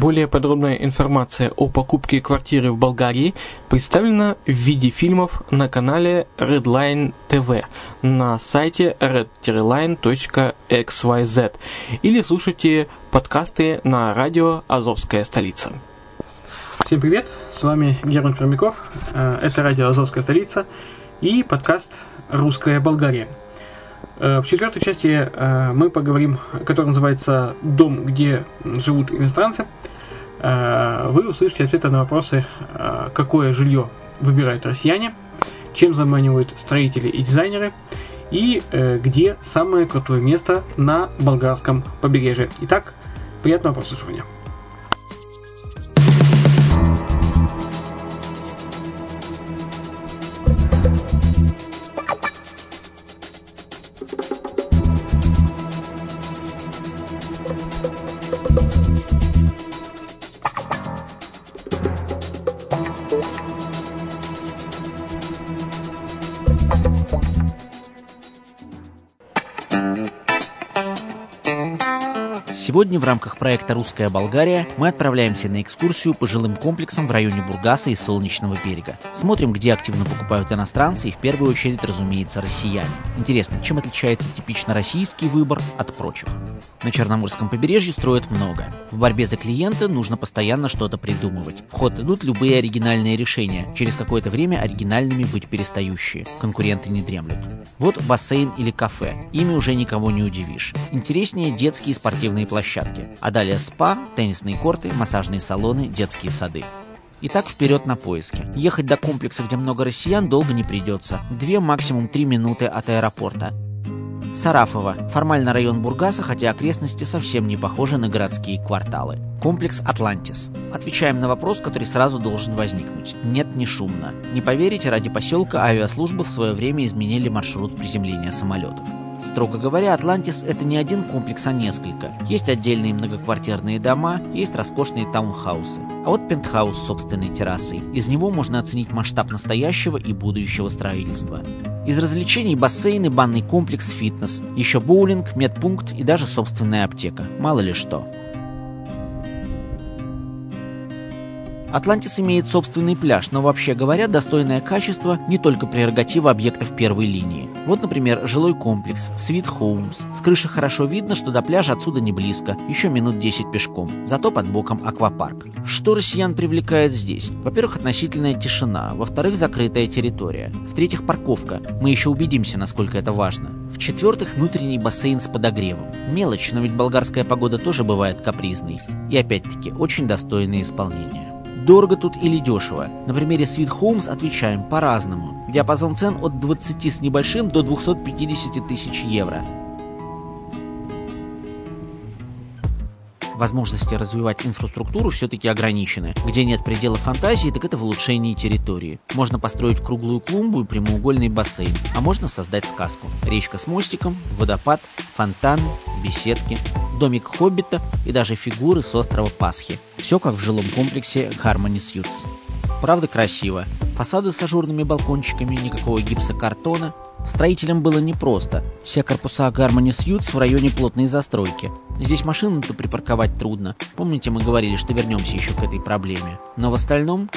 Более подробная информация о покупке квартиры в Болгарии представлена в виде фильмов на канале Redline TV на сайте red-line.xyz или слушайте подкасты на радио «Азовская столица». Всем привет, с вами Герман Пермяков, э, это радио «Азовская столица» и подкаст «Русская Болгария». Э, в четвертой части э, мы поговорим, который называется «Дом, где живут иностранцы». Э, вы услышите ответы на вопросы, какое жилье выбирают россияне, чем заманивают строители и дизайнеры, и где самое крутое место на болгарском побережье. Итак, приятного прослушивания. Сегодня в рамках проекта «Русская Болгария» мы отправляемся на экскурсию по жилым комплексам в районе Бургаса и Солнечного берега. Смотрим, где активно покупают иностранцы и в первую очередь, разумеется, россияне. Интересно, чем отличается типично российский выбор от прочих? На Черноморском побережье строят много. В борьбе за клиента нужно постоянно что-то придумывать. В ход идут любые оригинальные решения. Через какое-то время оригинальными быть перестающие. Конкуренты не дремлют. Вот бассейн или кафе. Ими уже никого не удивишь. Интереснее детские спортивные площадки площадки, а далее спа, теннисные корты, массажные салоны, детские сады. Итак, вперед на поиски. Ехать до комплекса, где много россиян, долго не придется. Две, максимум три минуты от аэропорта. Сарафово. Формально район Бургаса, хотя окрестности совсем не похожи на городские кварталы. Комплекс «Атлантис». Отвечаем на вопрос, который сразу должен возникнуть. Нет, не шумно. Не поверите, ради поселка авиаслужбы в свое время изменили маршрут приземления самолетов. Строго говоря, Атлантис — это не один комплекс, а несколько. Есть отдельные многоквартирные дома, есть роскошные таунхаусы. А вот пентхаус с собственной террасой. Из него можно оценить масштаб настоящего и будущего строительства. Из развлечений бассейны, банный комплекс, фитнес. Еще боулинг, медпункт и даже собственная аптека. Мало ли что. Атлантис имеет собственный пляж, но вообще говоря, достойное качество не только прерогатива объектов первой линии. Вот, например, жилой комплекс Sweet Homes. С крыши хорошо видно, что до пляжа отсюда не близко, еще минут 10 пешком. Зато под боком аквапарк. Что россиян привлекает здесь? Во-первых, относительная тишина. Во-вторых, закрытая территория. В-третьих, парковка. Мы еще убедимся, насколько это важно. В-четвертых, внутренний бассейн с подогревом. Мелочь, но ведь болгарская погода тоже бывает капризной. И опять-таки, очень достойное исполнение. Дорого тут или дешево? На примере Sweet Homes отвечаем по-разному. Диапазон цен от 20 с небольшим до 250 тысяч евро. возможности развивать инфраструктуру все-таки ограничены. Где нет предела фантазии, так это в улучшении территории. Можно построить круглую клумбу и прямоугольный бассейн, а можно создать сказку. Речка с мостиком, водопад, фонтан, беседки, домик Хоббита и даже фигуры с острова Пасхи. Все как в жилом комплексе Harmony Suites. Правда красиво. Фасады с ажурными балкончиками, никакого гипсокартона, Строителям было непросто. Все корпуса Harmony Suites в районе плотной застройки. Здесь машины-то припарковать трудно. Помните, мы говорили, что вернемся еще к этой проблеме. Но в остальном...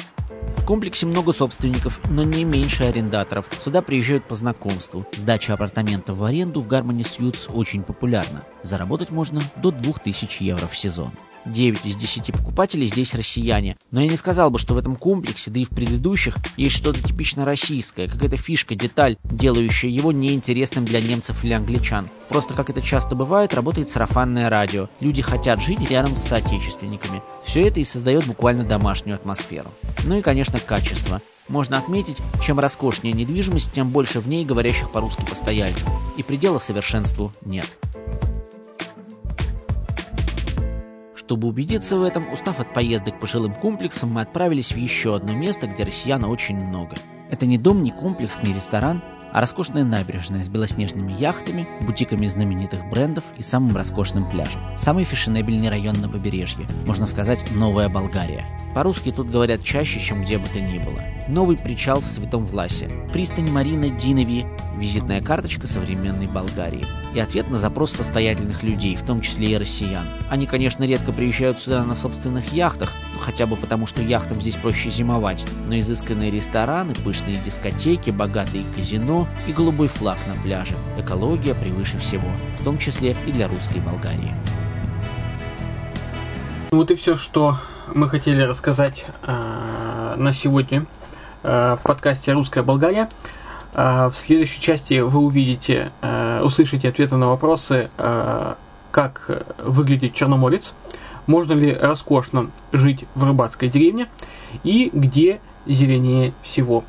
В комплексе много собственников, но не меньше арендаторов. Сюда приезжают по знакомству. Сдача апартаментов в аренду в Harmony Suites очень популярна. Заработать можно до 2000 евро в сезон. 9 из 10 покупателей здесь россияне. Но я не сказал бы, что в этом комплексе, да и в предыдущих, есть что-то типично российское, какая-то фишка, деталь, делающая его неинтересным для немцев или англичан. Просто, как это часто бывает, работает сарафанное радио. Люди хотят жить рядом с соотечественниками. Все это и создает буквально домашнюю атмосферу. Ну и, конечно, качество. Можно отметить, чем роскошнее недвижимость, тем больше в ней говорящих по-русски постояльцев. И предела совершенству нет. Чтобы убедиться в этом, устав от поездок по жилым комплексам, мы отправились в еще одно место, где россиян очень много. Это не дом, не комплекс, не ресторан, а роскошная набережная с белоснежными яхтами, бутиками знаменитых брендов и самым роскошным пляжем. Самый фешенебельный район на побережье, можно сказать, Новая Болгария. По-русски тут говорят чаще, чем где бы то ни было. Новый причал в Святом Власе, пристань Марина Динови, визитная карточка современной Болгарии. И ответ на запрос состоятельных людей, в том числе и россиян. Они, конечно, редко приезжают сюда на собственных яхтах, ну, хотя бы потому, что яхтам здесь проще зимовать, но изысканные рестораны, пышные дискотеки, богатые казино, и голубой флаг на пляже. Экология превыше всего, в том числе и для русской Болгарии. Вот и все, что мы хотели рассказать э, на сегодня э, в подкасте «Русская Болгария». Э, в следующей части вы увидите, э, услышите ответы на вопросы, э, как выглядит Черноморец, можно ли роскошно жить в рыбацкой деревне и где зеленее всего.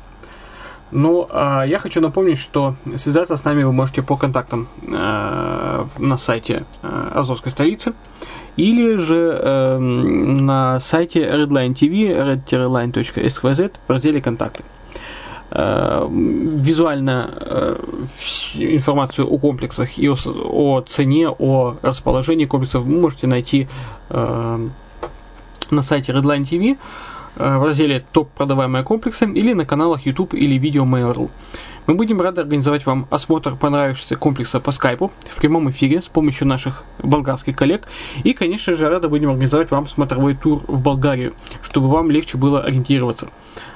Ну, а я хочу напомнить, что связаться с нами вы можете по контактам э, на сайте э, Азовской столицы или же э, на сайте Redline TV, red-line.skvz в разделе «Контакты». Э, визуально э, информацию о комплексах и о, о цене, о расположении комплексов вы можете найти э, на сайте Redline TV. Э, в разделе «Топ продаваемые комплексы» или на каналах YouTube или видео Mail.ru. Мы будем рады организовать вам осмотр понравившегося комплекса по скайпу в прямом эфире с помощью наших болгарских коллег. И, конечно же, рады будем организовать вам смотровой тур в Болгарию, чтобы вам легче было ориентироваться.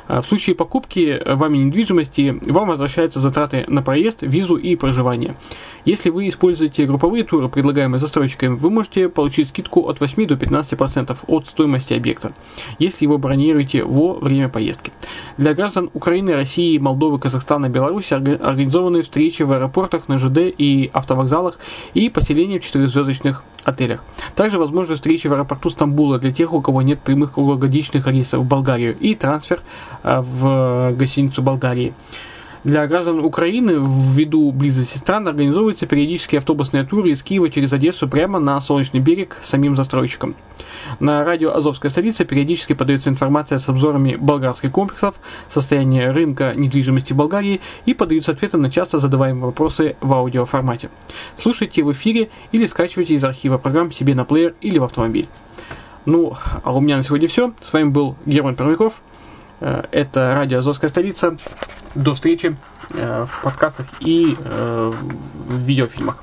А в случае покупки вами недвижимости вам возвращаются затраты на проезд, визу и проживание. Если вы используете групповые туры, предлагаемые застройщиками, вы можете получить скидку от 8 до 15% от стоимости объекта, если его бронируете во время поездки. Для граждан Украины, России, Молдовы, Казахстана, Беларуси организованы встречи в аэропортах, на ЖД и автовокзалах и поселения в четырехзвездочных отелях. Также возможны встречи в аэропорту Стамбула для тех, у кого нет прямых круглогодичных рейсов в Болгарию и трансфер а, в гостиницу Болгарии. Для граждан Украины ввиду близости стран организовываются периодические автобусные туры из Киева через Одессу прямо на Солнечный берег самим застройщиком. На радио «Азовская столица» периодически подается информация с обзорами болгарских комплексов, состояния рынка недвижимости Болгарии и подаются ответы на часто задаваемые вопросы в аудиоформате. Слушайте в эфире или скачивайте из архива программ себе на плеер или в автомобиль. Ну, а у меня на сегодня все. С вами был Герман Первиков. Э, это радио «Азовская столица». До встречи э, в подкастах и э, в видеофильмах.